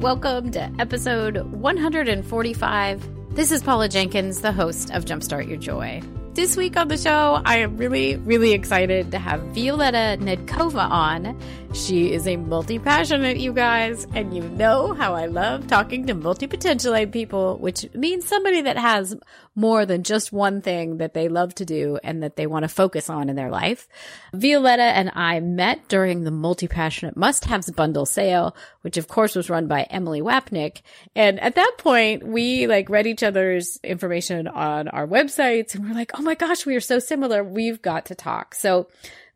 Welcome to episode 145. This is Paula Jenkins, the host of Jumpstart Your Joy. This week on the show, I am really, really excited to have Violeta Nedkova on. She is a multi passionate, you guys, and you know how I love talking to multi potentialite people, which means somebody that has more than just one thing that they love to do and that they want to focus on in their life. Violeta and I met during the multi passionate must haves bundle sale, which of course was run by Emily Wapnick. And at that point, we like read each other's information on our websites and we're like, oh my gosh, we are so similar. We've got to talk. So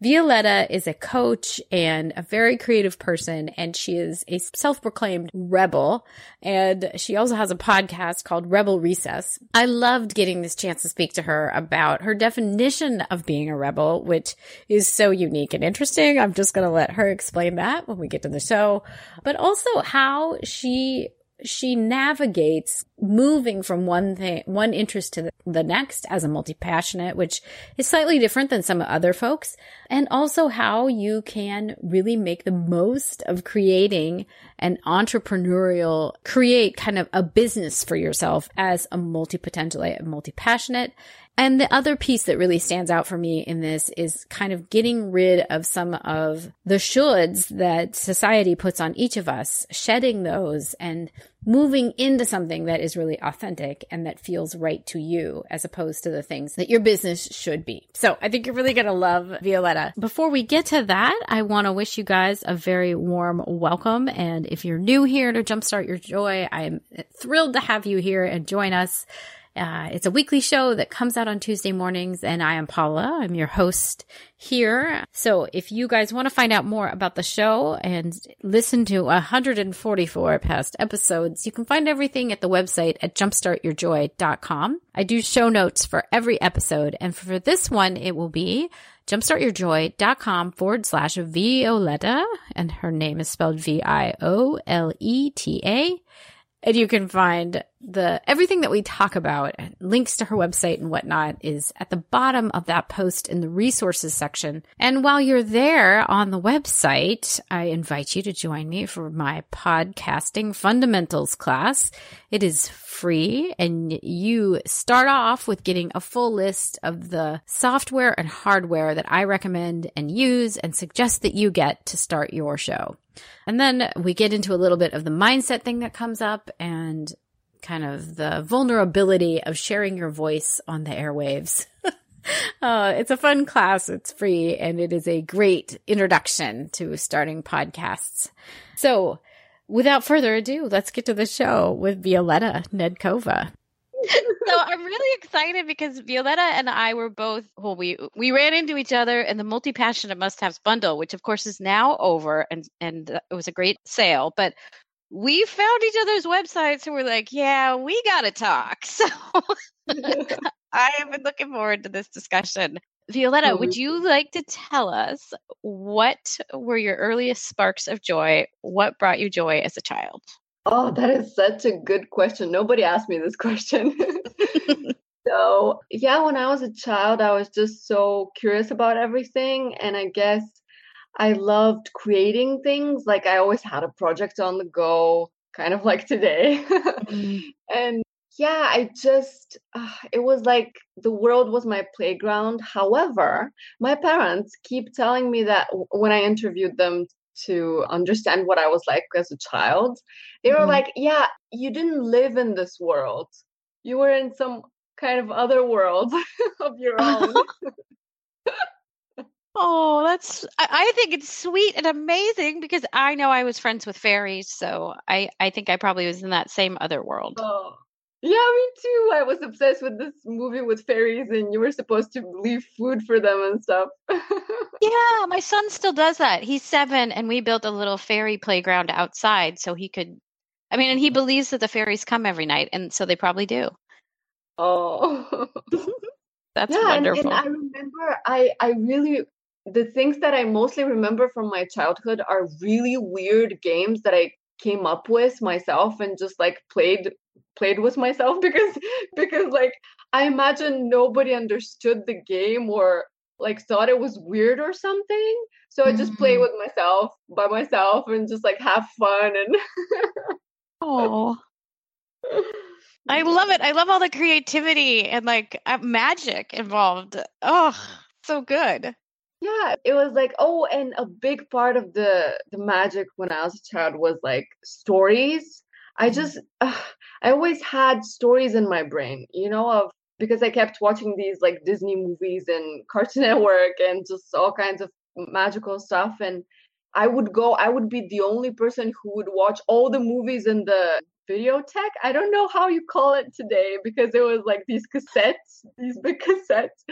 Violeta is a coach and a very creative person, and she is a self proclaimed rebel. And she also has a podcast called Rebel Recess. I loved getting this chance to speak to her about her definition of being a rebel, which is so unique and interesting. I'm just going to let her explain that when we get to the show, but also how she she navigates moving from one thing, one interest to the next as a multi-passionate, which is slightly different than some other folks. And also how you can really make the most of creating an entrepreneurial, create kind of a business for yourself as a multi-potentialite, a multi-passionate. And the other piece that really stands out for me in this is kind of getting rid of some of the shoulds that society puts on each of us, shedding those and moving into something that is really authentic and that feels right to you as opposed to the things that your business should be. So I think you're really going to love Violeta. Before we get to that, I want to wish you guys a very warm welcome. And if you're new here to Jumpstart Your Joy, I'm thrilled to have you here and join us. Uh, it's a weekly show that comes out on Tuesday mornings, and I am Paula. I'm your host here. So if you guys want to find out more about the show and listen to 144 past episodes, you can find everything at the website at jumpstartyourjoy.com. I do show notes for every episode, and for this one, it will be jumpstartyourjoy.com forward slash Violeta, and her name is spelled V I O L E T A. And you can find the everything that we talk about, links to her website and whatnot is at the bottom of that post in the resources section. And while you're there on the website, I invite you to join me for my podcasting fundamentals class. It is free and you start off with getting a full list of the software and hardware that I recommend and use and suggest that you get to start your show. And then we get into a little bit of the mindset thing that comes up and kind of the vulnerability of sharing your voice on the airwaves. uh, it's a fun class. It's free and it is a great introduction to starting podcasts. So without further ado, let's get to the show with Violeta Nedkova so I'm really excited because Violeta and I were both well, we we ran into each other in the multi passionate must haves bundle, which of course is now over and and it was a great sale. But we found each other's websites and we're like, yeah, we gotta talk. So I have been looking forward to this discussion. Violeta, mm-hmm. would you like to tell us what were your earliest sparks of joy? What brought you joy as a child? Oh, that is such a good question. Nobody asked me this question. so, yeah, when I was a child, I was just so curious about everything. And I guess I loved creating things. Like, I always had a project on the go, kind of like today. mm. And yeah, I just, uh, it was like the world was my playground. However, my parents keep telling me that when I interviewed them to understand what I was like as a child. They were mm-hmm. like, yeah, you didn't live in this world. You were in some kind of other world of your own. oh, that's I, I, think it's sweet and amazing because I know I was friends with fairies, so I I think I probably was in that same other world. Oh, yeah, me too. I was obsessed with this movie with fairies, and you were supposed to leave food for them and stuff. yeah, my son still does that. He's seven, and we built a little fairy playground outside so he could I mean, and he believes that the fairies come every night, and so they probably do. Oh, That's yeah, and, wonderful. and I remember I I really the things that I mostly remember from my childhood are really weird games that I came up with myself and just like played played with myself because because like I imagine nobody understood the game or like thought it was weird or something. So I just play Mhm. with myself by myself and just like have fun and oh, I love it. I love all the creativity and like magic involved. Oh, so good. Yeah, it was like, oh, and a big part of the the magic when I was a child was like stories. I just uh, I always had stories in my brain, you know, of because I kept watching these like Disney movies and Cartoon Network and just all kinds of magical stuff and I would go, I would be the only person who would watch all the movies in the videotheque. I don't know how you call it today because it was like these cassettes, these big cassettes.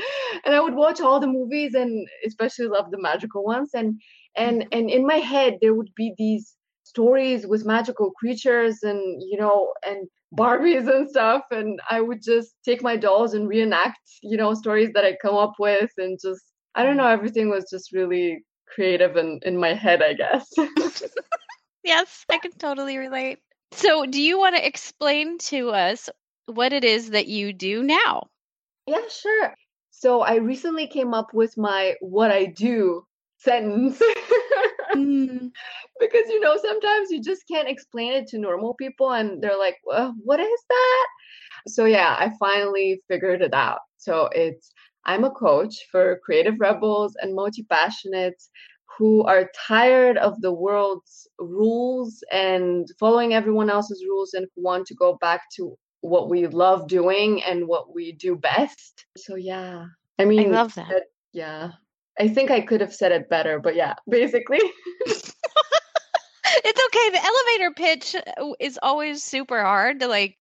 And I would watch all the movies and especially love the magical ones. And and and in my head there would be these stories with magical creatures and you know and Barbies and stuff. And I would just take my dolls and reenact, you know, stories that I come up with and just I don't know, everything was just really creative in, in my head, I guess. Yes, I can totally relate. So, do you want to explain to us what it is that you do now? Yeah, sure. So I recently came up with my what I do sentence Mm, because you know sometimes you just can't explain it to normal people and they're like, well, "What is that?" So yeah, I finally figured it out. So it's I'm a coach for creative rebels and multi-passionates who are tired of the world's rules and following everyone else's rules and who want to go back to what we love doing and what we do best. So yeah. I mean I love that. that- yeah. I think I could have said it better, but yeah, basically. It's okay. The elevator pitch uh, is always super hard to like.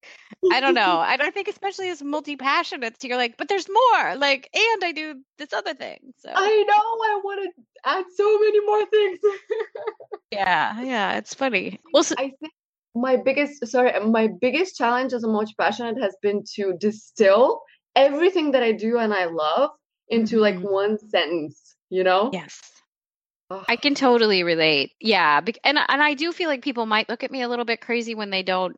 I don't know. I don't think, especially as multi passionates, you're like, but there's more. Like, and I do this other thing. So I know I want to add so many more things. yeah, yeah, it's funny. Well, so, I think my biggest sorry, my biggest challenge as a multi passionate has been to distill everything that I do and I love into like Mhm. one sentence, you know? yes. I can totally relate. Yeah, and and I do feel like people might look at me a little bit crazy when they don't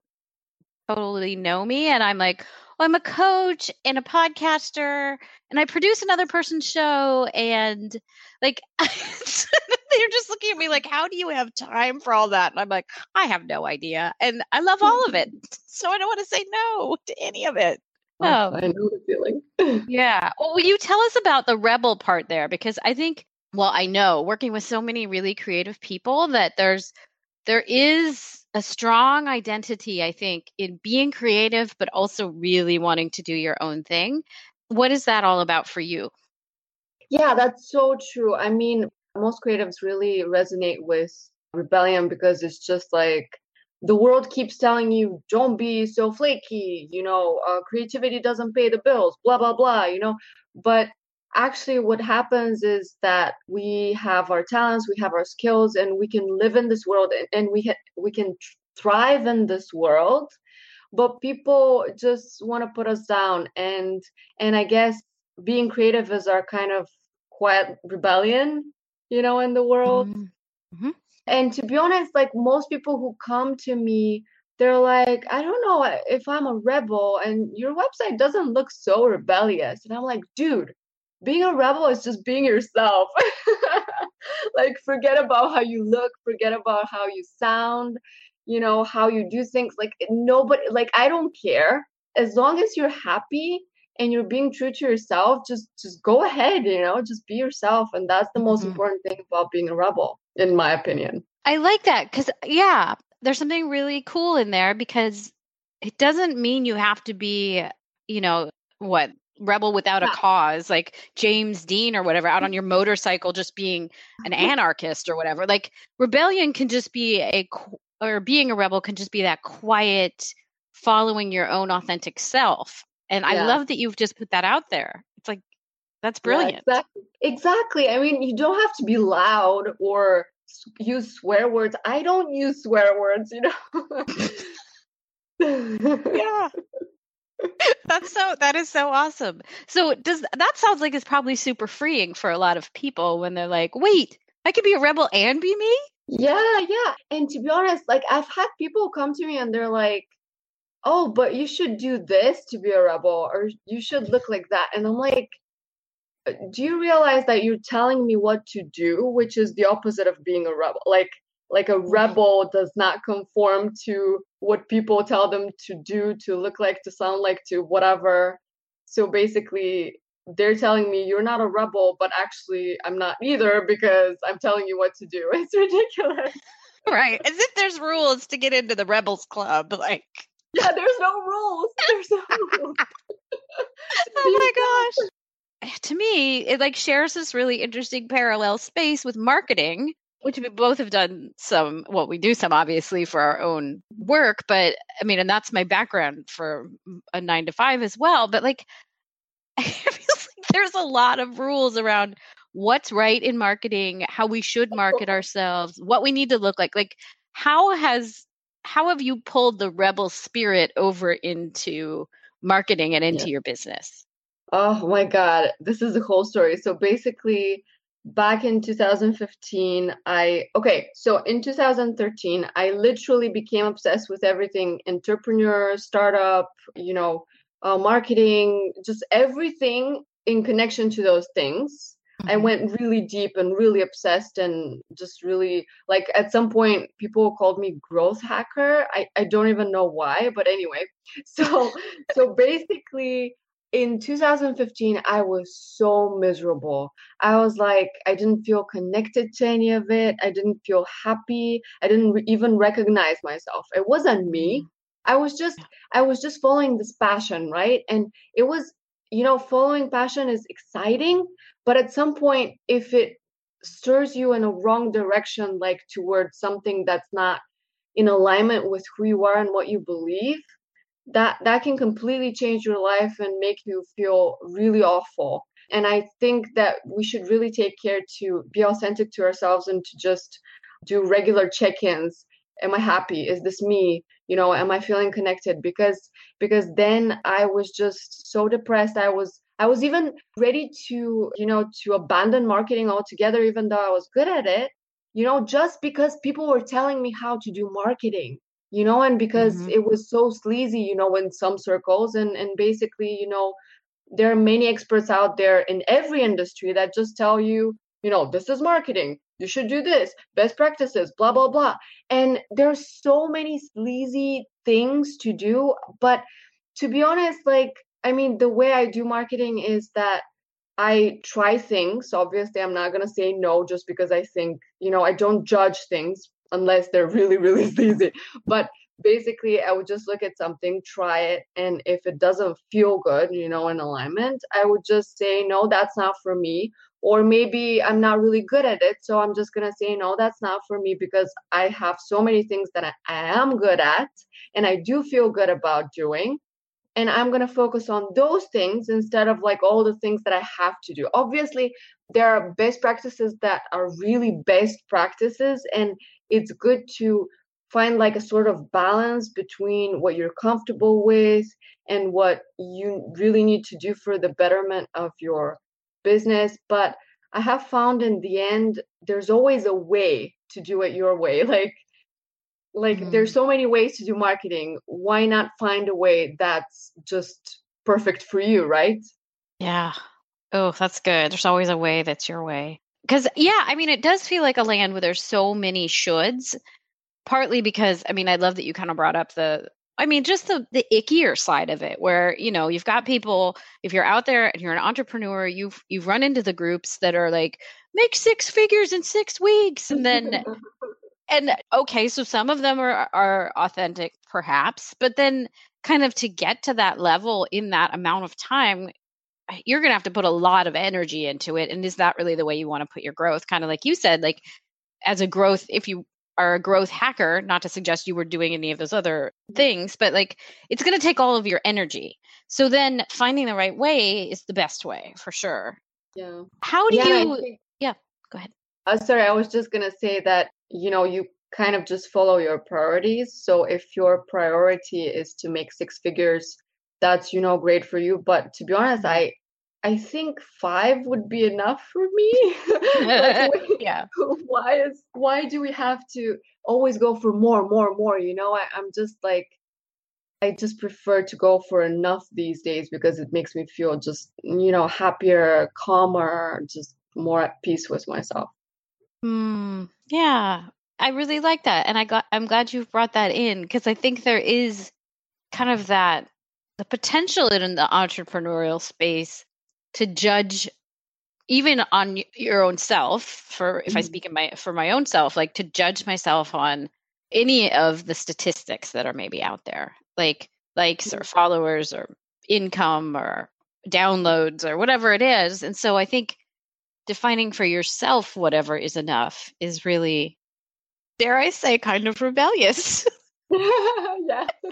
totally know me, and I'm like, well, I'm a coach and a podcaster, and I produce another person's show, and like they're just looking at me like, how do you have time for all that? And I'm like, I have no idea, and I love all of it, so I don't want to say no to any of it. Oh. I know the feeling. Yeah. Well, will you tell us about the rebel part there? Because I think, well, I know working with so many really creative people that there's there is a strong identity, I think, in being creative, but also really wanting to do your own thing. What is that all about for you? Yeah, that's so true. I mean, most creatives really resonate with rebellion because it's just like the world keeps telling you, don't be so flaky, you know, uh, creativity doesn't pay the bills, blah, blah, blah, you know. But actually, what happens is that we have our talents, we have our skills, and we can live in this world and, and we, ha- we can thrive in this world. But people just want to put us down. And, and I guess being creative is our kind of quiet rebellion, you know, in the world. Mm, And to be honest, like most people who come to me, they're like, I don't know if I'm a rebel, and your website doesn't look so rebellious. And I'm like, dude, being a rebel is just being yourself. like, forget about how you look, forget about how you sound, you know, how you do things. Like, nobody, like, I don't care. As long as you're happy and you're being true to yourself, just just go ahead, you know, just be yourself. And that's the most Mhm. important thing about being a rebel, in my opinion. I like that because, yeah, there's something really cool in there because it doesn't mean you have to be, you know, what, rebel without a cause, like James Dean or whatever, out on your motorcycle just being an anarchist or whatever. Like rebellion can just be a, or being a rebel can just be that quiet following your own authentic self. And I love that you've just put that out there. It's like, that's Yeah, brilliant. exactly. Exactly. I mean, you don't have to be loud or use swear words. I don't use swear words, you know. yeah. That's so that is so awesome. So does that sounds like it's probably super freeing for a lot of people when they're like, "Wait, I could be a rebel and be me?" Yeah, yeah. And to be honest, like I've had people come to me and they're like, "Oh, but you should do this to be a rebel or you should look like that." And I'm like, uh, "Do you realize that you're telling me what to do, which is the opposite of being a rebel?" Like like a mm-hmm. rebel does not conform to what people tell them to do to look like to sound like to whatever so basically they're telling me you're not a rebel but actually i'm not either because i'm telling you what to do it's ridiculous right as if there's rules to get into the rebels club like yeah there's no rules. There's no rules. Oh my gosh. Eh, to me it like shares this really interesting parallel space with marketing which we both have done some well we do some obviously for our own work but i mean and that's my background for a 9 to 5 as well but like like there's a lot of rules around what's right in marketing how we should market ourselves what we need to look like like how has how have you pulled the rebel spirit over into marketing and into yeah. your business oh my god this is the whole story so basically back in 2015 i okay so in 2013 i literally became obsessed with everything entrepreneur startup you know uh, marketing just everything in connection to those things. I went really deep and really obsessed and just really like at some point people called me growth hacker. I, I don't even know why but anyway. So so basically in 2015 i was so miserable. I was like i didn't feel connected to any of it. I didn't feel happy. I didn't re- even recognize myself. It wasn't me. Mm. i was just i was just following this passion right? And it was you know following passion is exciting but at some point if it stirs you in a wrong direction like towards something that's not in alignment with who you are and what you believe that that can completely change your life and make you feel really awful. And i think that we should really take care to be authentic to ourselves and to just do regular check-ins am i happy? Is this me? You know am i feeling connected? Because because then i was just so depressed. I was i was even ready to you know to abandon marketing altogether even though i was good at it you know just because people were telling me how to do marketing you know and because mm-hmm. it was so sleazy you know in some circles and and basically you know there are many experts out there in every industry that just tell you you know this is marketing you should do this best practices blah blah blah and there's so many sleazy things to do but to be honest like i mean the way i do marketing is that I try things. Obviously, I'm not going to say no just because I think, you know, I don't judge things unless they're really really sleazy. but basically i would just look at something try it and if it doesn't feel good you know in alignment i would just say no that's not for me or maybe i'm not really good at it so i'm just going to say no that's not for me because i have so many things that I, am good at and i do feel good about doing and i'm going to focus on those things instead of like all the things that i have to do. Obviously there are best practices that are really best practices and it's good to find like a sort of balance between what you're comfortable with and what you really need to do for the betterment of your business but i have found in the end there's always a way to do it your way. Like like mm-hmm. there's so many ways to do marketing. Why not find a way that's just perfect for you right? Yeah. Oh that's good. There's always a way that's your way. Because yeah i mean it does feel like a land where there's so many shoulds partly because i mean i love that you kind of brought up the i mean just the the ickier side of it where you know you've got people if you're out there and you're an entrepreneur you've you've run into the groups that are like make six figures in six weeks and then and okay so some of them are are authentic perhaps but then kind of to get to that level in that amount of time you're going to have to put a lot of energy into it and is that really the way you want to put your growth? Kind of like you said like as a growth if you are a growth hacker not to suggest you were doing any of those other things but like it's going to take all of your energy so then finding the right way is the best way for sure yeah how do yeah, you think, yeah go ahead Uh, sorry, I was just gonna say that you know you kind of just follow your priorities. So if your priority is to make six figures, that's you know great for you. But to be honest, I I think five would be enough for me. like, yeah. Why is why do we have to always go for more, more, more? You know, I, I'm just like I just prefer to go for enough these days because it makes me feel just, you know, happier, calmer, just more at peace with myself. Mm, yeah. I really like that. And I got I'm glad you brought that in because I think there is kind of that the potential in the entrepreneurial space to judge even on your own self for if mm-hmm. i speak in my for my own self like to judge myself on any of the statistics that are maybe out there like likes mm-hmm. or followers or income or downloads or whatever it is and so i think defining for yourself whatever is enough is really dare i say kind of rebellious yeah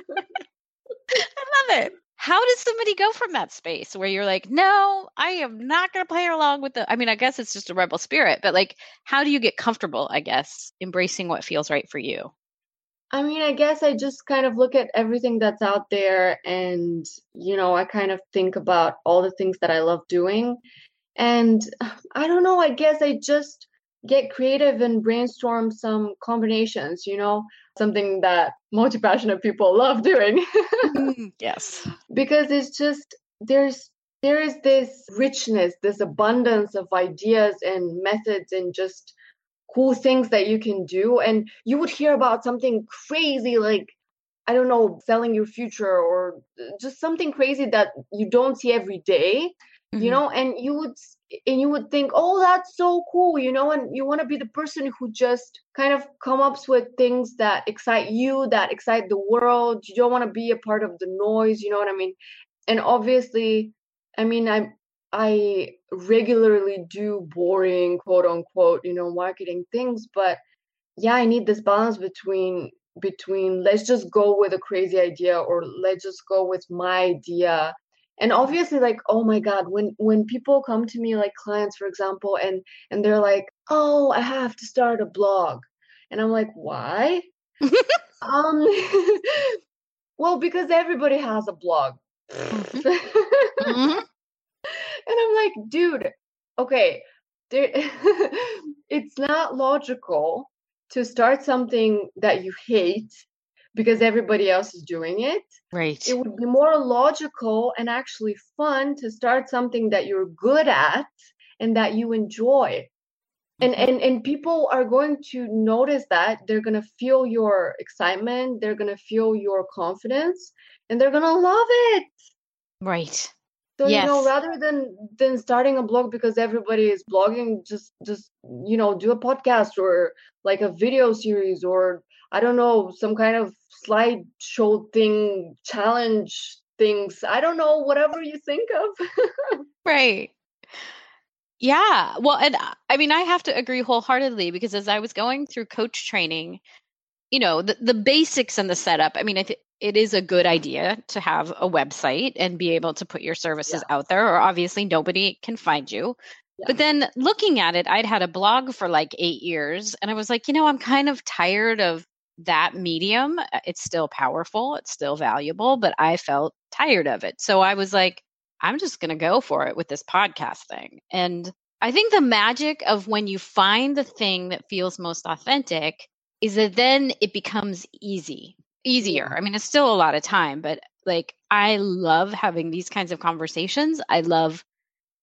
i love it how does somebody go from that space where you're like, no, I am not going to play along with the, I mean, I guess it's just a rebel spirit, but like, how do you get comfortable, I guess, embracing what feels right for you? I mean, I guess I just kind of look at everything that's out there and, you know, I kind of think about all the things that I love doing. And I don't know, I guess I just get creative and brainstorm some combinations, you know, something that multi passionate people love doing. Mm, yes. Because it's just, there's, there is this richness, this abundance of ideas and methods and just cool things that you can do. And you would hear about something crazy like, I don't know, selling your future or just something crazy that you don't see every day, mm-hmm. you know, and you would and you would think oh that's so cool you know and you want to be the person who just kind of come up with things that excite you that excite the world. You don't want to be a part of the noise you know what i mean? And obviously i mean i i regularly do boring quote unquote you know marketing things but yeah i need this balance between between let's just go with a crazy idea or let's just go with my idea and obviously like oh my god when when people come to me like clients for example and and they're like oh i have to start a blog and i'm like why um well because everybody has a blog mm-hmm. mm-hmm. and i'm like dude okay there, it's not logical to start something that you hate because everybody else is doing it. Right. It would be more logical and actually fun to start something that you're good at and that you enjoy. And, mm-hmm. and and people are going to notice that they're going to feel your excitement they're going to feel your confidence and they're going to love it right so yes. you know rather than than starting a blog because everybody is blogging just just you know do a podcast or like a video series or I don't know, some kind of slideshow thing, challenge things. I don't know, whatever you think of. right. Yeah. Well, and uh, I mean, I have to agree wholeheartedly because as I was going through coach training, you know, the, the basics and the setup, I mean, I think it is a good idea to have a website and be able to put your services yeah. out there, or obviously nobody can find you. Yeah. But then looking at it, I'd had a blog for like eight years, and I was like, you know, I'm kind of tired of that medium, uh, it's still powerful, it's still valuable, but I felt tired of it. So I was like, I'm just going to go for it with this podcast thing. And I think the magic of when you find the thing that feels most authentic is that then it becomes easy, easier. I mean, it's still a lot of time, but like I love having these kinds of conversations. I love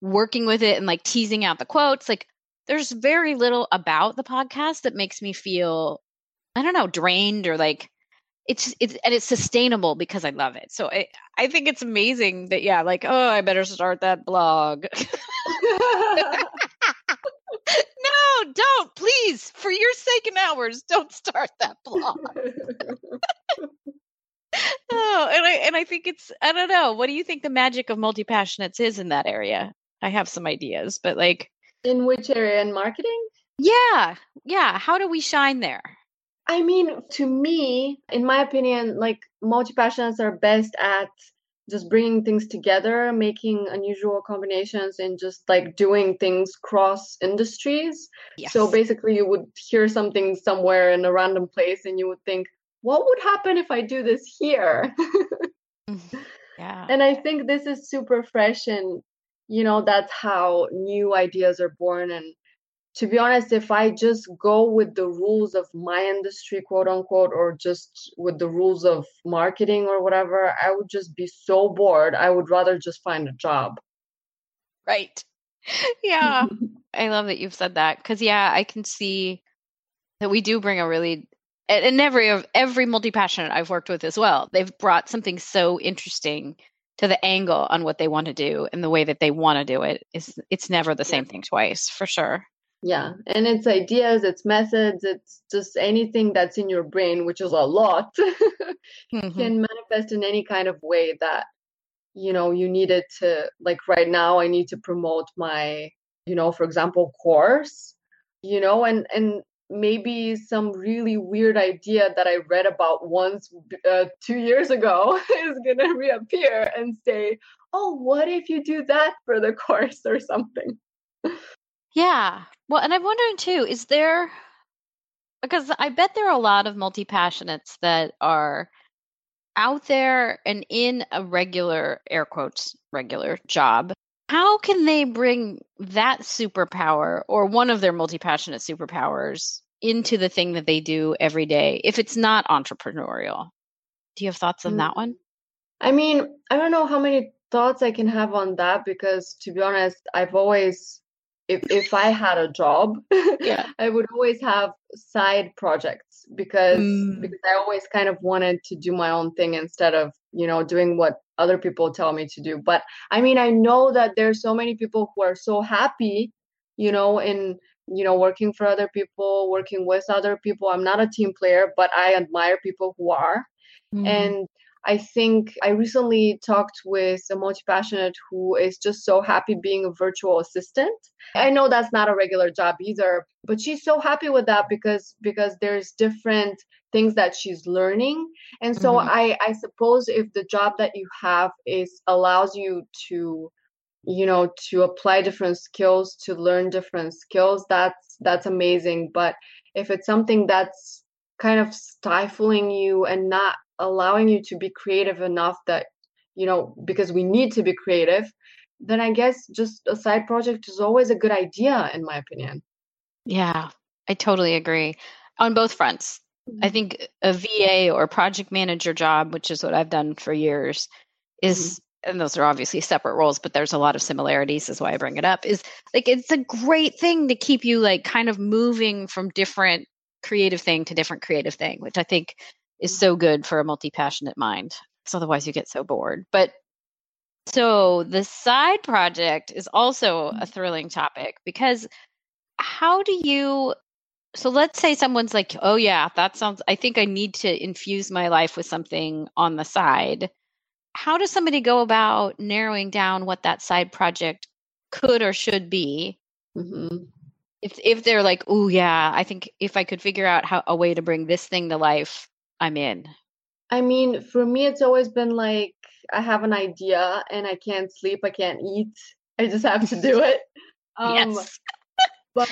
working with it and like teasing out the quotes. Like there's very little about the podcast that makes me feel I don't know, drained or like it's it's and it's sustainable because I love it. So I I think it's amazing that yeah, like oh, I better start that blog. no, don't please, for your sake and ours, don't start that blog. oh, and I and I think it's I don't know. What do you think the magic of multi passionates is in that area? I have some ideas, but like in which area in marketing? Yeah, yeah. How do we shine there? I mean, to me, in my opinion, like multi passionates are best at just bringing things together, making unusual combinations, and just like doing things cross industries. Yes. So basically, you would hear something somewhere in a random place, and you would think, what would happen if I do this here? Mm-hmm. yeah. And I think this is super fresh, and you know, that's how new ideas are born. And to be honest, if I just go with the rules of my industry, quote unquote, or just with the rules of marketing or whatever, I would just be so bored. I would rather just find a job. Right. Yeah. I love that you've said that because, yeah, I can see that we do bring a really and every every multi passionate I've worked with as well, they've brought something so interesting to the angle on what they want to do and the way that they want to do it is it's never the same thing twice for sure yeah and it's ideas it's methods it's just anything that's in your brain which is a lot mm-hmm. can manifest in any kind of way that you know you needed to like right now i need to promote my you know for example course you know and and maybe some really weird idea that i read about once uh, two years ago is going to reappear and say oh what if you do that for the course or something yeah. Well, and I'm wondering too, is there because I bet there are a lot of multi passionates that are out there and in a regular air quotes regular job. How can they bring that superpower or one of their multi passionate superpowers into the thing that they do every day if it's not entrepreneurial? Do you have thoughts on mm. that one? I mean, I don't know how many thoughts I can have on that because to be honest, I've always if if I had a job, yeah. I would always have side projects because mm. because I always kind of wanted to do my own thing instead of you know doing what other people tell me to do. But I mean, I know that there's so many people who are so happy, you know, in you know working for other people, working with other people. I'm not a team player, but I admire people who are. Mm. And I think I recently talked with a multi passionate who is just so happy being a virtual assistant. I know that's not a regular job either, but she's so happy with that because because there's different things that she's learning. And so mm-hmm. I I suppose if the job that you have is allows you to you know to apply different skills to learn different skills that's that's amazing but if it's something that's kind of stifling you and not allowing you to be creative enough that you know because we need to be creative then i guess just a side project is always a good idea in my opinion yeah i totally agree on both fronts mm-hmm. i think a va or project manager job which is what i've done for years is mm-hmm. and those are obviously separate roles but there's a lot of similarities is why i bring it up is like it's a great thing to keep you like kind of moving from different creative thing to different creative thing which i think is so good for a multi-passionate mind because otherwise you get so bored but so the side project is also a mm-hmm. thrilling topic because how do you so let's say someone's like oh yeah that sounds i think i need to infuse my life with something on the side how does somebody go about narrowing down what that side project could or should be mm-hmm. if if they're like oh yeah i think if i could figure out how a way to bring this thing to life I'm in? I mean, for me, it's always been like I have an idea and I can't sleep, I can't eat. I just have to do it. Um, yes. but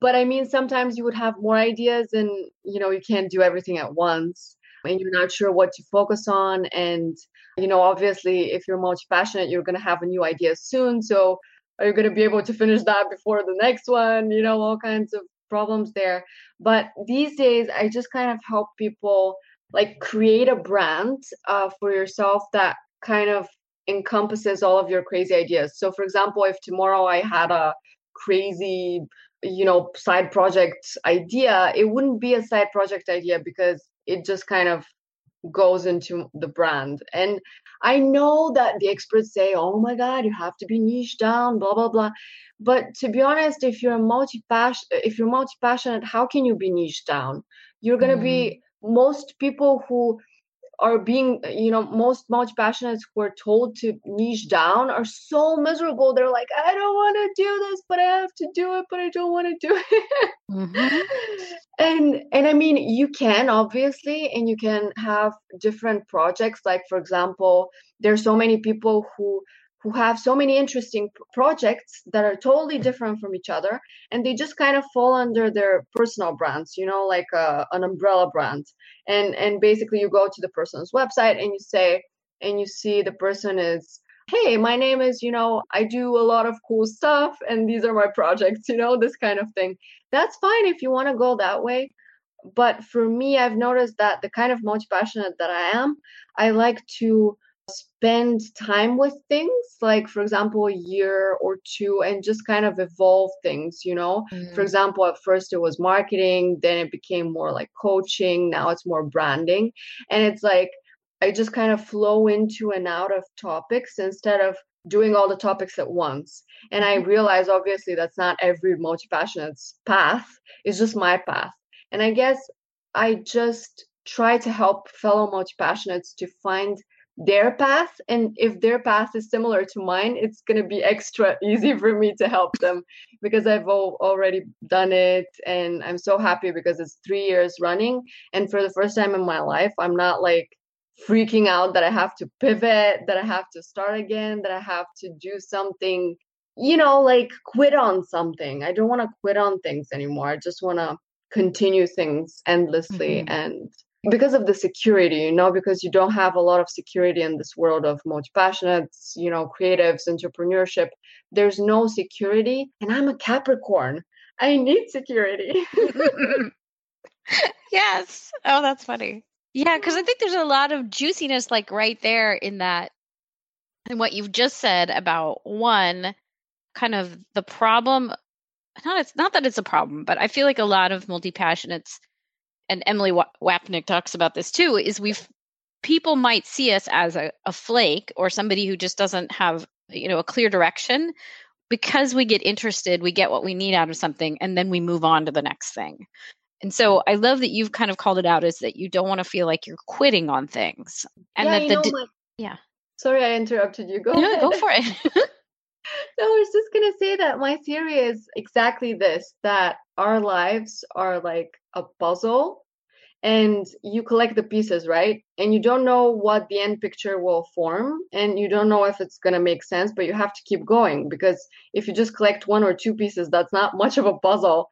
but I mean, sometimes you would have more ideas, and you know, you can't do everything at once, and you're not sure what to focus on. And you know, obviously, if you're multi passionate, you're gonna have a new idea soon. So, are you gonna be able to finish that before the next one? You know, all kinds of problems there. But these days, I just kind of help people like create a brand uh, for yourself that kind of encompasses all of your crazy ideas. So, for example, if tomorrow I had a crazy, you know, side project idea, it wouldn't be a side project idea because it just kind of goes into the brand. And I know that the experts say, oh my God, you have to be niche down, blah, blah, blah. But to be honest, if you're multi if you're multi passionate, how can you be niche down? You're gonna mm. be most people who are being you know most multi passionates who are told to niche down are so miserable. They're like i don't want to do this but i have to do it but i don't want to do it. Mm-hmm. and and i mean you can obviously and you can have different projects. Like for example there's so many people who who have so many interesting projects that are totally different from each other and they just kind of fall under their personal brands you know like uh, an umbrella brand. And and basically you go to the person's website and you say and you see the person is hey my name is you know i do a lot of cool stuff and these are my projects you know this kind of thing. That's fine if you want to go that way but for me i've noticed that the kind of multi passionate that i am i like to spend time with things like for example a year or two and just kind of evolve things you know mm. for example at first it was marketing then it became more like coaching now it's more branding and it's like i just kind of flow into and out of topics instead of doing all the topics at once and i mm-hmm. realize obviously that's not every multi-passionate's path it's just my path and i guess i just try to help fellow multi-passionates to find their path and if their path is similar to mine it's going to be extra easy for me to help them because i've already done it and i'm so happy because it's three years running and for the first time in my life i'm not like freaking out that i have to pivot that i have to start again that i have to do something you know like quit on something i don't want to quit on things anymore i just want to continue things endlessly mm-hmm. and because of the security you know because you don't have a lot of security in this world of multi-passionates you know creatives entrepreneurship there's no security. And i'm a capricorn. I need security. Yes. Oh that's funny. Yeah because i think there's a lot of juiciness like right there in that and what you've just said about one kind of the problem not it's not that it's a problem but i feel like a lot of multi-passionates and Emily Wapnick talks about this too, is we've people might see us as a, a flake or somebody who just doesn't have you know a clear direction. Because we get interested we get what we need out of something and then we move on to the next thing. And so i love that you've kind of called it out as that you don't want to feel like you're quitting on things and yeah, that the know, yeah. Sorry i interrupted you. Go no, go for it no i was just to say that my theory is exactly this that our lives are like a puzzle and you collect the pieces right? And you don't know what the end picture will form and you don't know if it's to make sense but you have to keep going because if you just collect one or two pieces that's not much of a puzzle.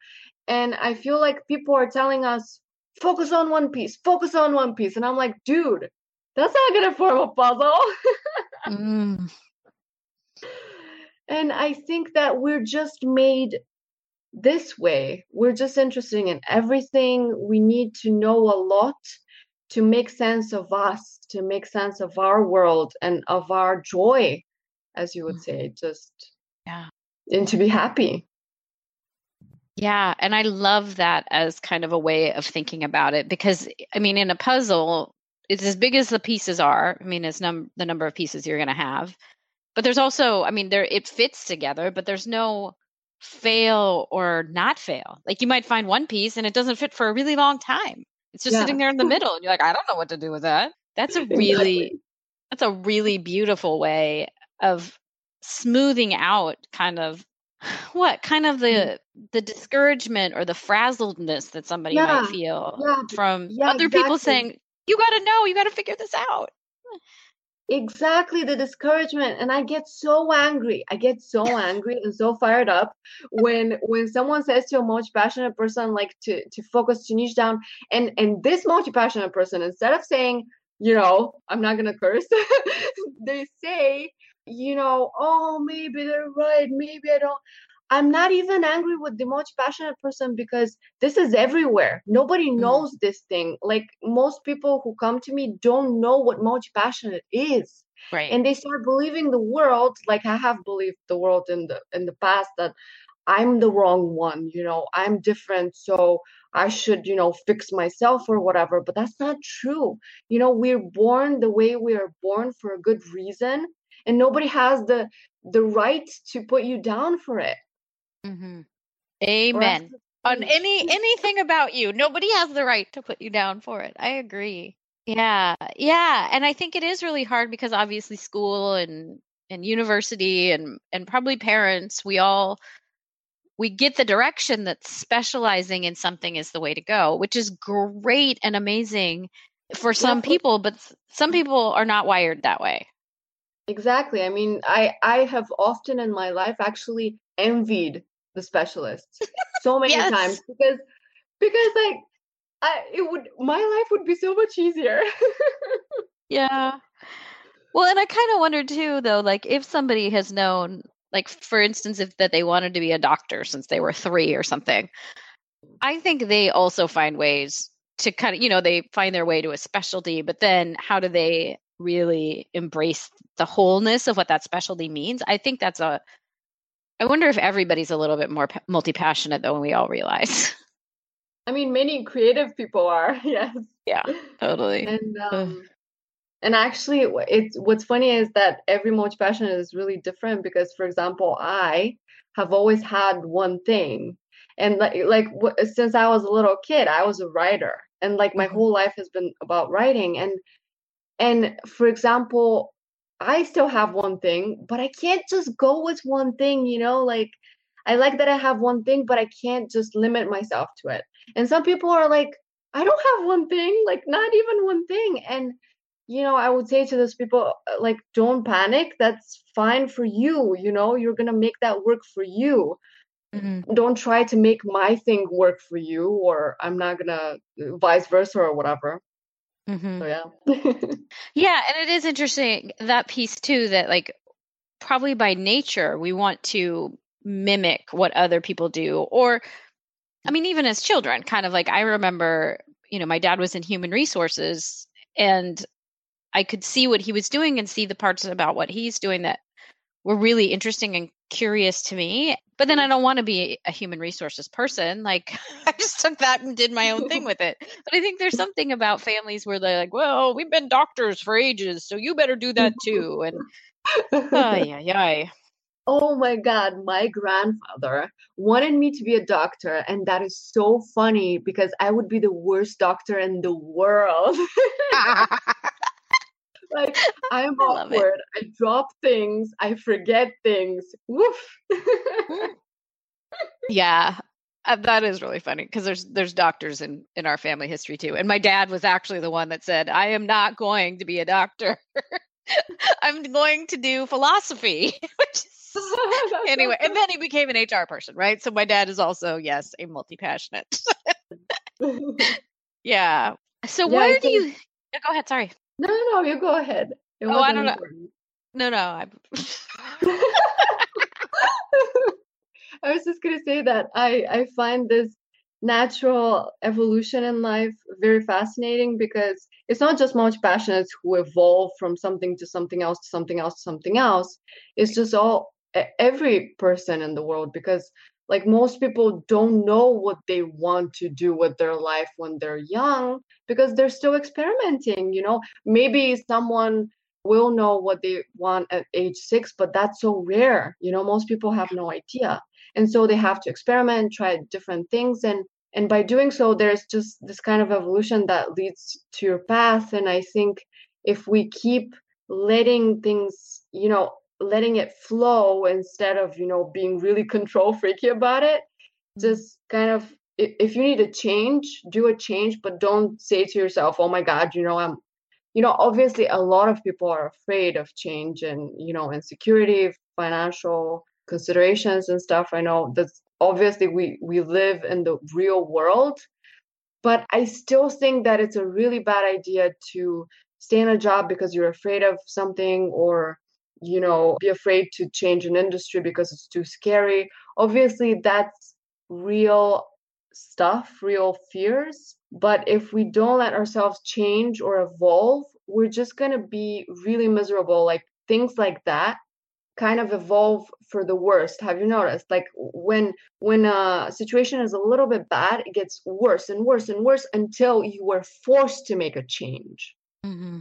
And i feel like people are telling us focus on one piece focus on one piece and i'm like dude that's not to form a puzzle. Mm. And i think that we're just made this way. We're just interested in everything. We need to know a lot to make sense of us, to make sense of our world and of our joy, as you would say, mm-hmm. just yeah, and to be happy. Yeah, and I love that as kind of a way of thinking about it because I mean, in a puzzle, it's as big as the pieces are. I mean, it's num- the number of pieces you're going to have, but there's also, I mean, there it fits together, but there's no fail or not fail. Like you might find one piece and it doesn't fit for a really long time. It's just yeah. sitting there in the middle and you're like, I don't know what to do with that. That's a really that's a really beautiful way of smoothing out kind of what kind of the mm. the discouragement or the frazzledness that somebody yeah. might feel yeah. from other exactly. people saying you got to know you got to figure this out exactly the discouragement and i get so angry i get so angry and so fired up when when someone says to a multi-passionate person like to to focus to niche down and and this multi-passionate person instead of saying you know i'm not gonna curse they say you know oh maybe they're right maybe i don't I'm not even angry with the most passionate person because this is everywhere. Nobody mm. knows mm. this thing. Like most people who come to me don't know what multi passionate is. Right. And they start believing the world, like I have believed the world in the in the past that I'm the wrong one, you know, I'm different, so I should, you know, fix myself or whatever. But that's not true. You know, we're born the way we are born for a good reason, and nobody has the the right to put you down for it. Mm-hmm. Amen. On any anything about you, nobody has the right to put you down for it. I agree. Yeah. Yeah. And I think it is really hard because obviously school and and university and and probably parents, we all we get the direction that specializing in something is the way to go, which is great and amazing for some yeah. people, but some people are not wired that way. Exactly. I mean, I I have often in my life actually envied the specialists so many yes. times because because like I it would my life would be so much easier. yeah. Well, and I kind of wonder too though like if somebody has known like for instance if that they wanted to be a doctor since they were 3 or something. I think they also find ways to kind of you know they find their way to a specialty but then how do they really embrace the wholeness of what that specialty means i think that's a i wonder if everybody's a little bit more multi-passionate than we all realize. I mean many creative people are yes. Yeah totally. And um and actually it's what's funny is that every multi-passionate is really different because for example i have always had one thing. And like like since i was a little kid i was a writer. And like my mm-hmm. whole life has been about writing. And and for example i still have one thing but i can't just go with one thing you know like i like that i have one thing but i can't just limit myself to it. And some people are like i don't have one thing like not even one thing. And you know i would say to those people uh, like don't panic that's fine for you you know you're gonna make that work for you. Mm-hmm. don't try to make my thing work for you or i'm not gonna uh, vice versa or whatever Mm-hmm. So yeah. yeah, and it is interesting that piece too that like probably by nature we want to mimic what other people do or I mean even as children kind of like I remember you know my dad was in human resources and I could see what he was doing and see the parts about what he's doing that were really interesting and curious to me. But then I don't want to be a human resources person. Like I just took that and did my own thing with it. But I think there's something about families where they're like, well, we've been doctors for ages, so you better do that too. And oh, yeah, yeah. Oh my God, my grandfather wanted me to be a doctor. And that is so funny because I would be the worst doctor in the world. like I'm I awkward. I drop things. I forget things. Woof. yeah, uh, that is really funny because there's there's doctors in in our family history too. And my dad was actually the one that said, "I am not going to be a doctor. I'm going to do philosophy." anyway, and then he became an HR person, right? So my dad is also yes a multi passionate. yeah. So yeah, where do you? Go ahead. Sorry. No, no, no. You go ahead. It oh, I don't important. know. No, no. I... I was just gonna say that I I find this natural evolution in life very fascinating because it's not just multi passionates who evolve from something to something else to something else to something else. It's just all every person in the world because like most people don't know what they want to do with their life when they're young because they're still experimenting you know? Maybe someone will know what they want at age 6 but that's so rare you know? Most people have no idea. And so they have to experiment try different things and and by doing so there's just this kind of evolution that leads to your path. And i think if we keep letting things you know letting it flow instead of you know being really control freaky about it mm-hmm. just kind of if you need a change do a change but don't say to yourself oh my god you know i'm you know obviously a lot of people are afraid of change and you know insecurity financial considerations and stuff i know that's obviously we we live in the real world but i still think that it's a really bad idea to stay in a job because you're afraid of something or you know, be afraid to change an industry because it's too scary. Obviously, that's real stuff, real fears. But if we don't let ourselves change or evolve, we're just going to be really miserable. Like things like that kind of evolve for the worst have you noticed like when when a situation is a little bit bad it gets worse and worse and worse until you were forced to make a change mm-hmm.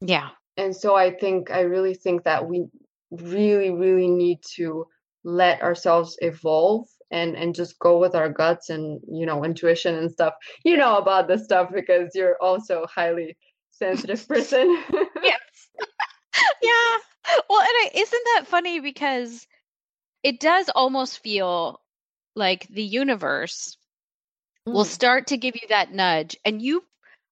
yeah and so i think i really think that we really really need to let ourselves evolve and and just go with our guts and you know intuition and stuff you know about this stuff because you're also highly sensitive person. Yes yeah. Well and I, isn't that funny because it does almost feel like the universe mm. will start to give you that nudge and you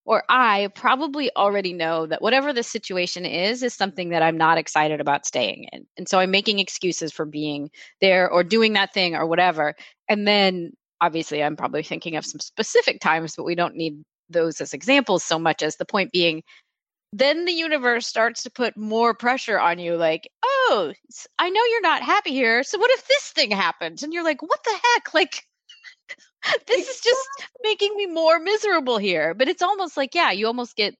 or I probably already know that whatever the situation is, is something that I'm not excited about staying in. And so I'm making excuses for being there or doing that thing or whatever. And then obviously I'm probably thinking of some specific times, but we don't need those as examples so much as the point being then the universe starts to put more pressure on you like oh i know you're not happy here so what if this thing happens and you're like what the heck like this is just making me more miserable here. But it's almost like, yeah, you almost get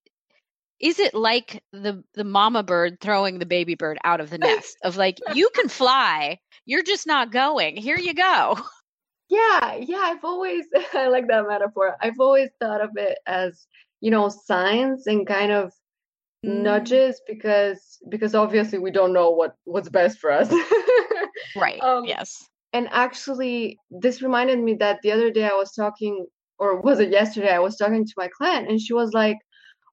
is it like the the mama bird throwing the baby bird out of the nest of like you can fly you're just not going here you go yeah yeah i've always i like that metaphor i've always thought of it as you know signs and kind of mm. nudges because because obviously we don't know what what's best for us right um, yes and actually this reminded me that the other day i was talking or was it yesterday i was talking to my client and she was like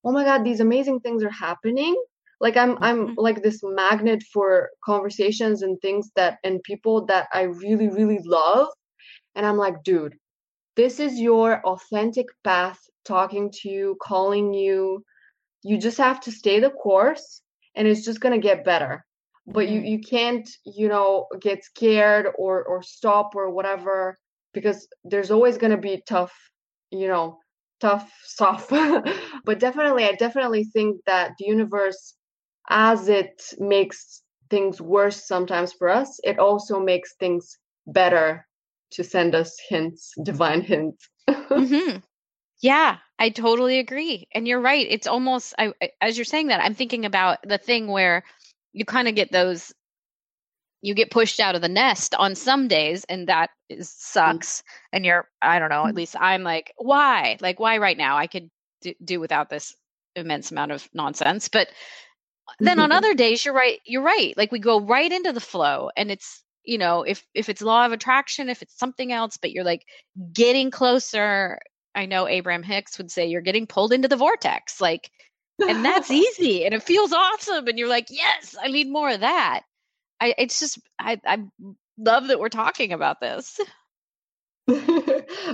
oh my god these amazing things are happening. Like i'm i'm mm-hmm. like this magnet for conversations and things that and people that i really really love and i'm like dude this is your authentic path talking to you calling you. You just have to stay the course and it's just going to get better but you mm-hmm. you can't you know get scared or or stop or whatever because there's always going to be tough you know tough stuff but definitely i definitely think that the universe as it makes things worse sometimes for us it also makes things better to send us hints divine hints mm-hmm. yeah i totally agree and you're right it's almost I, as you're saying that i'm thinking about the thing where you kind of get those you get pushed out of the nest on some days and that is, mm. sucks and you're i don't know at mm. least i'm like why? Like why right now? I could do, do without this immense amount of nonsense. But then on other days you're right you're right. Like we go right into the flow and it's you know if if it's law of attraction if it's something else but you're like getting closer i know abraham hicks would say you're getting pulled into the vortex. Like and that's easy and it feels awesome and you're like yes i need more of that. I it's just i i love that we're talking about this.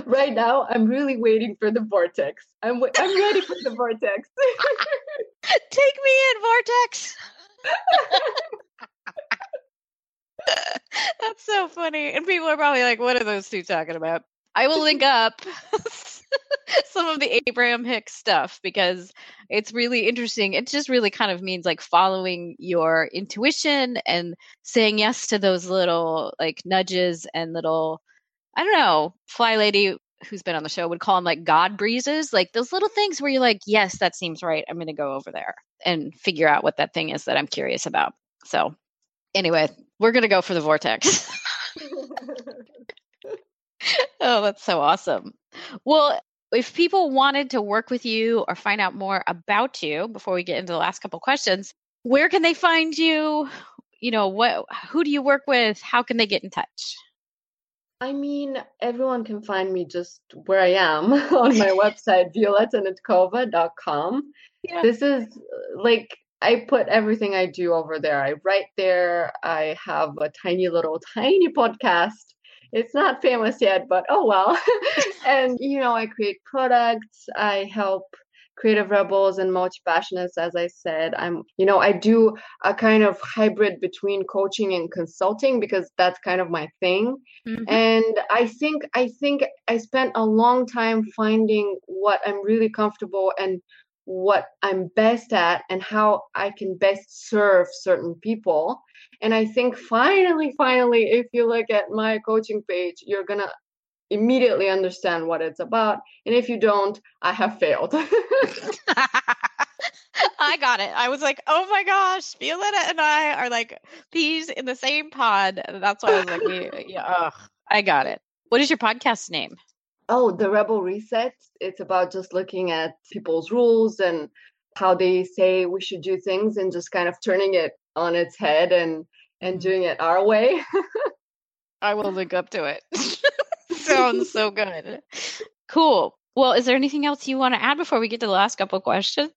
Right now i'm really waiting for the vortex. I'm i'm ready for the vortex. Take me in vortex! That's so funny and people are probably like what are those two talking about i will link up some of the Abraham Hicks stuff because it's really interesting. It just really kind of means like following your intuition and saying yes to those little like nudges and little, I don't know, Fly Lady who's been on the show would call them like God breezes, like those little things where you're like, yes, that seems right. I'm going to go over there and figure out what that thing is that I'm curious about. So, anyway, we're going to go for the vortex. oh, that's so awesome. Well, if people wanted to work with you or find out more about you before we get into the last couple questions, where can they find you? You know, what who do you work with? How can they get in touch? I mean, everyone can find me just where I am on my website, violetanedkova.com. Yeah. This is uh, like I put everything I do over there. I write there. I have a tiny little tiny podcast it's not famous yet, but oh well. and you know, I create products, I help creative rebels and multi-passionists as i said i'm you know i do a kind of hybrid between coaching and consulting because that's kind of my thing mm-hmm. and i think i think i spent a long time finding what i'm really comfortable and what i'm best at and how i can best serve certain people and I think finally, finally, if you look at my coaching page, you're going to immediately understand what it's about. And if you don't, I have failed. I got it. I was like, oh my gosh, Violeta and I are like peas in the same pod. That's why I was like, yeah, I got it. What is your podcast name? Oh, The Rebel Reset. It's about just looking at people's rules and how they say we should do things and just kind of turning it on its head and and mm-hmm. doing it our way. I will link up to it. Sounds so good. Cool. Well, is there anything else you want to add before we get to the last couple questions?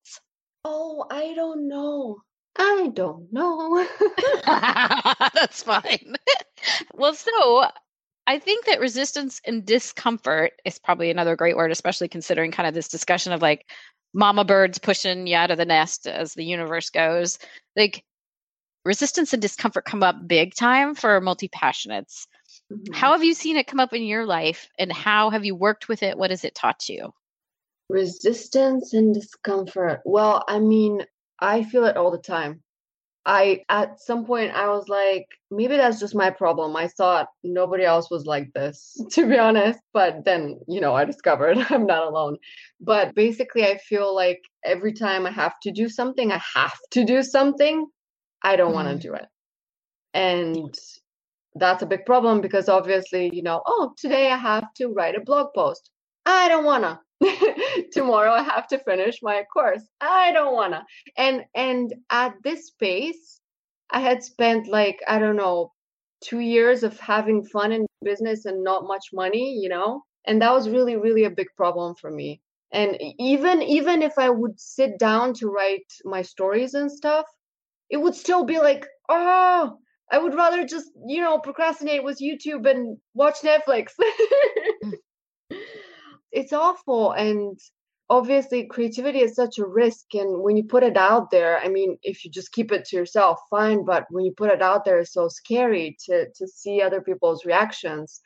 Oh, I don't know. I don't know. That's fine. well, so I think that resistance and discomfort is probably another great word, especially considering kind of this discussion of like mama birds pushing you out of the nest as the universe goes. Like resistance and discomfort come up big time for multi passionates. Mm-hmm. How have you seen it come up in your life and how have you worked with it? What has it taught you? Resistance and discomfort. Well, I mean, I feel it all the time. I at some point I was like, maybe that's just my problem. I thought nobody else was like this, to be honest. But then, you know, I discovered I'm not alone. But basically, I feel like every time I have to do something, I have to do something. I don't mm. want to do it. And that's a big problem because obviously, you know, oh, today I have to write a blog post. I don't want to. tomorrow i have to finish my course. I don't wanna. And and at this pace i had spent like i don't know two years of having fun in business and not much money you know? And that was really really a big problem for me. And even even if i would sit down to write my stories and stuff it would still be like oh i would rather just you know procrastinate with youtube and watch netflix. Mm it's awful and obviously creativity is such a risk and when you put it out there i mean if you just keep it to yourself fine but when you put it out there it's so scary to to see other people's reactions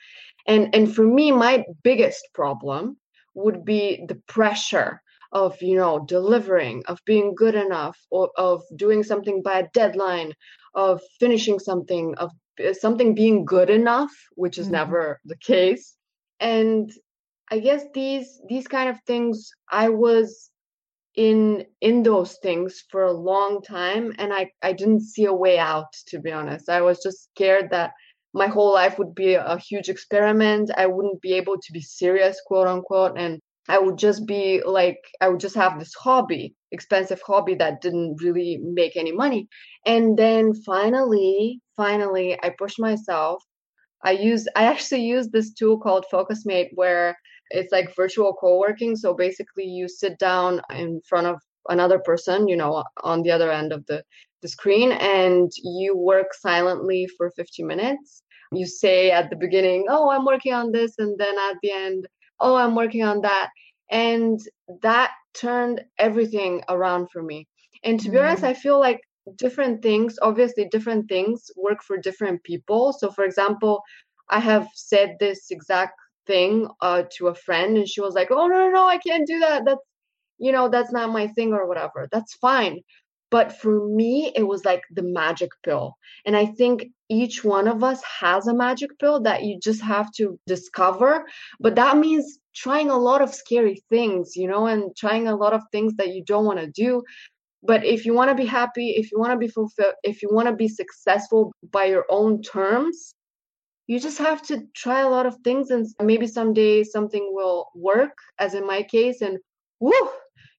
and and for me my biggest problem would be the pressure of you know delivering of being good enough or of doing something by a deadline of finishing something of uh, something being good enough which is mm-hmm. never the case and I guess these these kind of things I was in in those things for a long time and I I didn't see a way out to be honest. I was just scared that my whole life would be a huge experiment. I wouldn't be able to be serious, quote unquote, and I would just be like I would just have this hobby, expensive hobby that didn't really make any money. And then finally, finally I pushed myself. I use I actually use this tool called Focusmate where it's like virtual co-working so basically you sit down in front of another person you know on the other end of the, the screen and you work silently for 50 minutes. You say at the beginning oh i'm working on this and then at the end oh i'm working on that and that turned everything around for me. And to be mm-hmm. honest i feel like different things obviously different things work for different people. So for example i have said this exact thing uh, to a friend and she was like oh no no no i can't do that. That's you know that's not my thing or whatever. That's fine. But for me it was like the magic pill. And i think each one of us has a magic pill that you just have to discover. But that means trying a lot of scary things you know and trying a lot of things that you don't want to do. But if you want to be happy if you want to be fulfilled if you want to be successful by your own terms you just have to try a lot of things and maybe someday something will work as in my case and whoo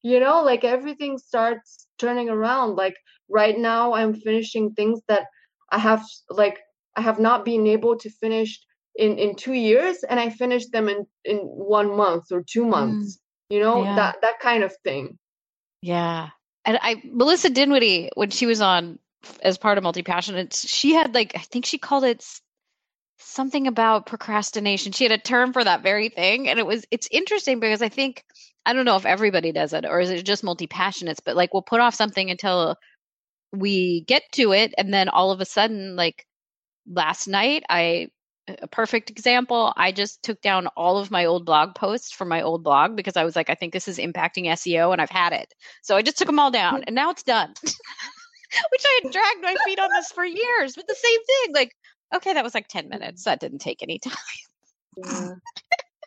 you know like everything starts turning around like right now i'm finishing things that i have like i have not been able to finish in in two years and i finished them in in one month or two mm. months mm. you know yeah. that that kind of thing yeah and i melissa dinwiddie when she was on as part of multi passionate she had like i think she called it something about procrastination. She had a term for that very thing. And it was, it's interesting because I think, I don't know if everybody does it or is it just multi passionates, but like we'll put off something until we get to it. And then all of a sudden, like last night, I, a perfect example, I just took down all of my old blog posts from my old blog because I was like, I think this is impacting SEO and I've had it. So I just took them all down and now it's done. Which I had dragged my feet on this for years, but the same thing. Like okay, that was like 10 minutes. That didn't take any time. yeah.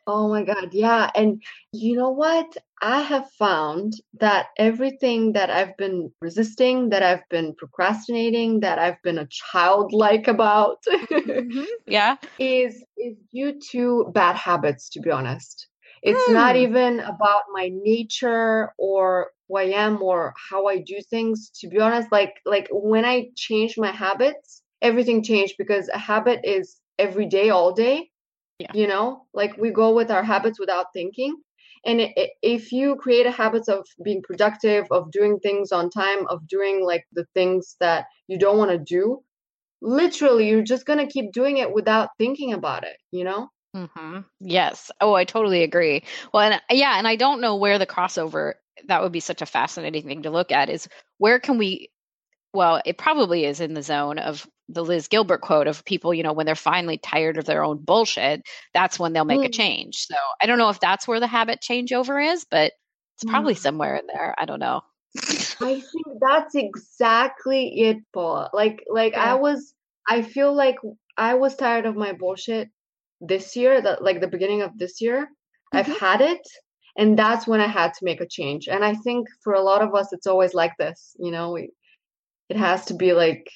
Oh my God. Yeah. And you know what? I have found that everything that I've been resisting, that I've been procrastinating, that I've been a childlike about, mm-hmm. yeah, is is due to bad habits, to be honest. It's hmm. not even about my nature or who I am or how I do things. To be honest, like like when I change my habits, everything changed because a habit is every day, all day. Yeah. You know, like we go with our habits without thinking. And i- i- if you create a habit of being productive, of doing things on time, of doing like the things that you don't want to do, literally, you're just going to keep doing it without thinking about it, you know? hmm Yes. Oh, I totally agree. Well, and yeah, and I don't know where the crossover, that would be such a fascinating thing to look at is where can we, well, it probably is in the zone of the Liz Gilbert quote of people, you know, when they're finally tired of their own bullshit, that's when they'll make a Mm. change. So I don't know if that's where the habit changeover is, but it's probably Mm. somewhere in there. I don't know. I think that's exactly it, Paula. Like, like Yeah. I was, I feel like I was tired of my bullshit this year, that like the beginning of this year. I've Mhm. had it, and that's when I had to make a change. And I think for a lot of us, it's always like this, you know, we, it has to be like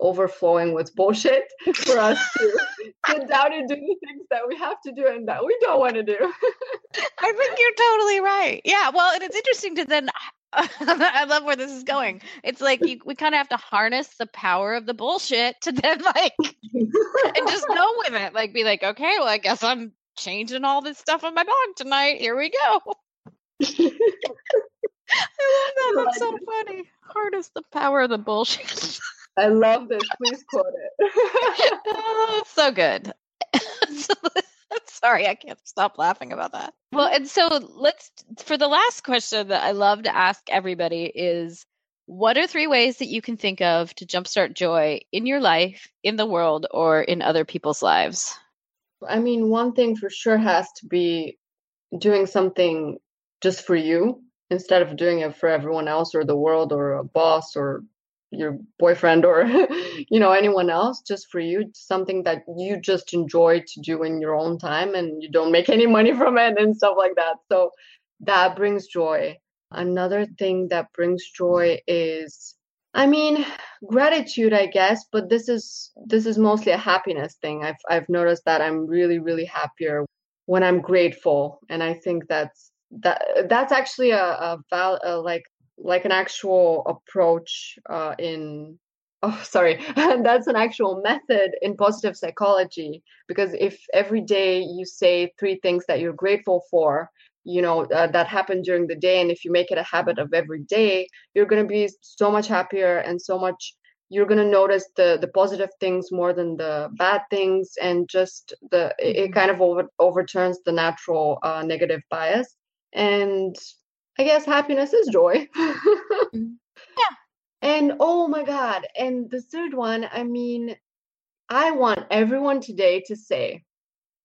overflowing with bullshit for us to sit down and do the things that we have to do and that we don't want to do. I think you're totally right. Yeah. Well, and it's interesting to then. I love where this is going. It's like you, we kind of have to harness the power of the bullshit to then like and just go with it. Like be like, okay, well, I guess I'm changing all this stuff on my dog tonight. Here we go. I love that. That's so funny. Harness the power of the bullshit. I love this. Please quote it. oh, it's so good. Sorry, I can't stop laughing about that. Well, and so let's for the last question that I love to ask everybody is what are three ways that you can think of to jumpstart joy in your life, in the world, or in other people's lives? I mean, one thing for sure has to be doing something just for you instead of doing it for everyone else or the world or a boss or your boyfriend or you know anyone else just for you something that you just enjoy to do in your own time and you don't make any money from it and stuff like that. So that brings joy. Another thing that brings joy is i mean gratitude i guess but this is this is mostly a happiness thing. I've i've noticed that i'm really really happier when i'm grateful and i think that's that that's actually a, a val a, like like an actual approach uh, in oh sorry that's an actual method in positive psychology because if every day you say three things that you're grateful for you know uh, that happened during the day and if you make it a habit of every day you're going to be so much happier and so much you're going to notice the the positive things more than the bad things and just the it, it kind of over, overturns the natural uh, negative bias. And I guess happiness is joy. Yeah. And oh my God. And the third one, I mean, I want everyone today to say,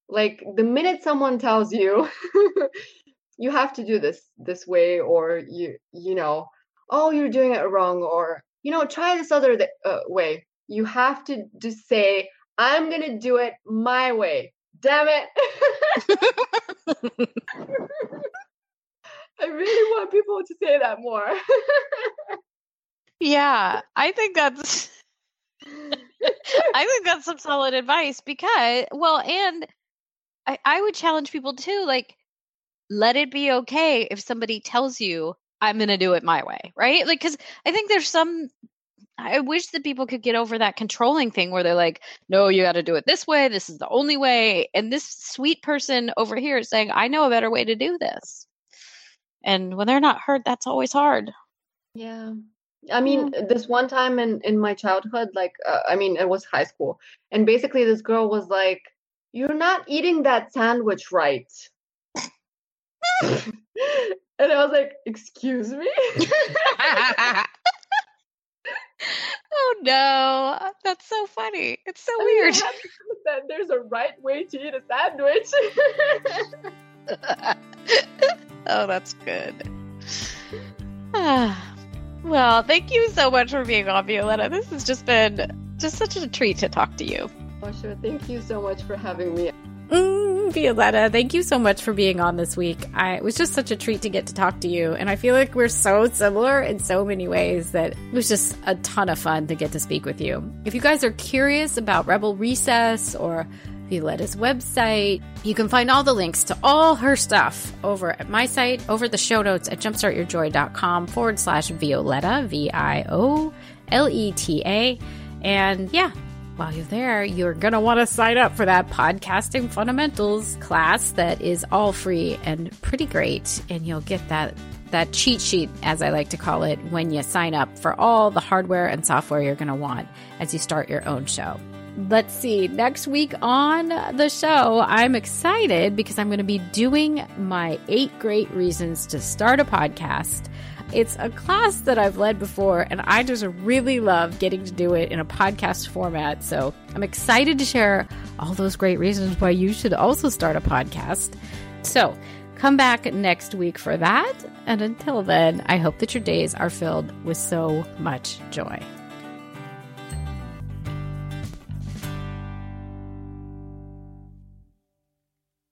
like, the minute someone tells you, you have to do this this way, or you, you know, oh, you're doing it wrong, or, you know, try this other th- uh, way, you have to just say, I'm going to do it my way. Damn it. I really want people to say that more. Yeah, I think that's I think that's some solid advice because well, and I, I would challenge people too, like let it be okay if somebody tells you I'm gonna do it my way, right? Like because I think there's some I wish that people could get over that controlling thing where they're like, no, you got to do it this way. This is the only way. And this sweet person over here is saying, I know a better way to do this. And when they're not heard, that's always hard. Yeah. I mean, this one time in in my childhood, like uh, I mean, it was high school, and basically this girl was like, "You're not eating that sandwich right," and I was like, "Excuse me." oh no, that's so funny. It's so I weird. that there's a right way to eat a sandwich. Oh, that's good. Ah, well, thank you so much for being on, Violeta. This has just been just such a treat to talk to you. oh, sure. Thank you so much for having me. Mm, Violeta, thank you so much for being on this week. I, it was just such a treat to get to talk to you. And I feel like we're so similar in so many ways that it was just a ton of fun to get to speak with you. If you guys are curious about Rebel Recess or Violeta's website, you can find all the links to all her stuff over at my site, over the show notes at jumpstartyourjoy.com forward slash Violeta, V I O L E T A. And yeah, while you're there, you're going to want to sign up for that podcasting fundamentals class that is all free and pretty great. And you'll get that that cheat sheet, as I like to call it, when you sign up for all the hardware and software you're going to want as you start your own show. Let's see, next week on the show, I'm excited because I'm going to be doing my eight great reasons to start a podcast. It's a class that I've led before, and I just really love getting to do it in a podcast format. So I'm excited to share all those great reasons why you should also start a podcast. So come back next week for that. And until then, I hope that your days are filled with so much joy.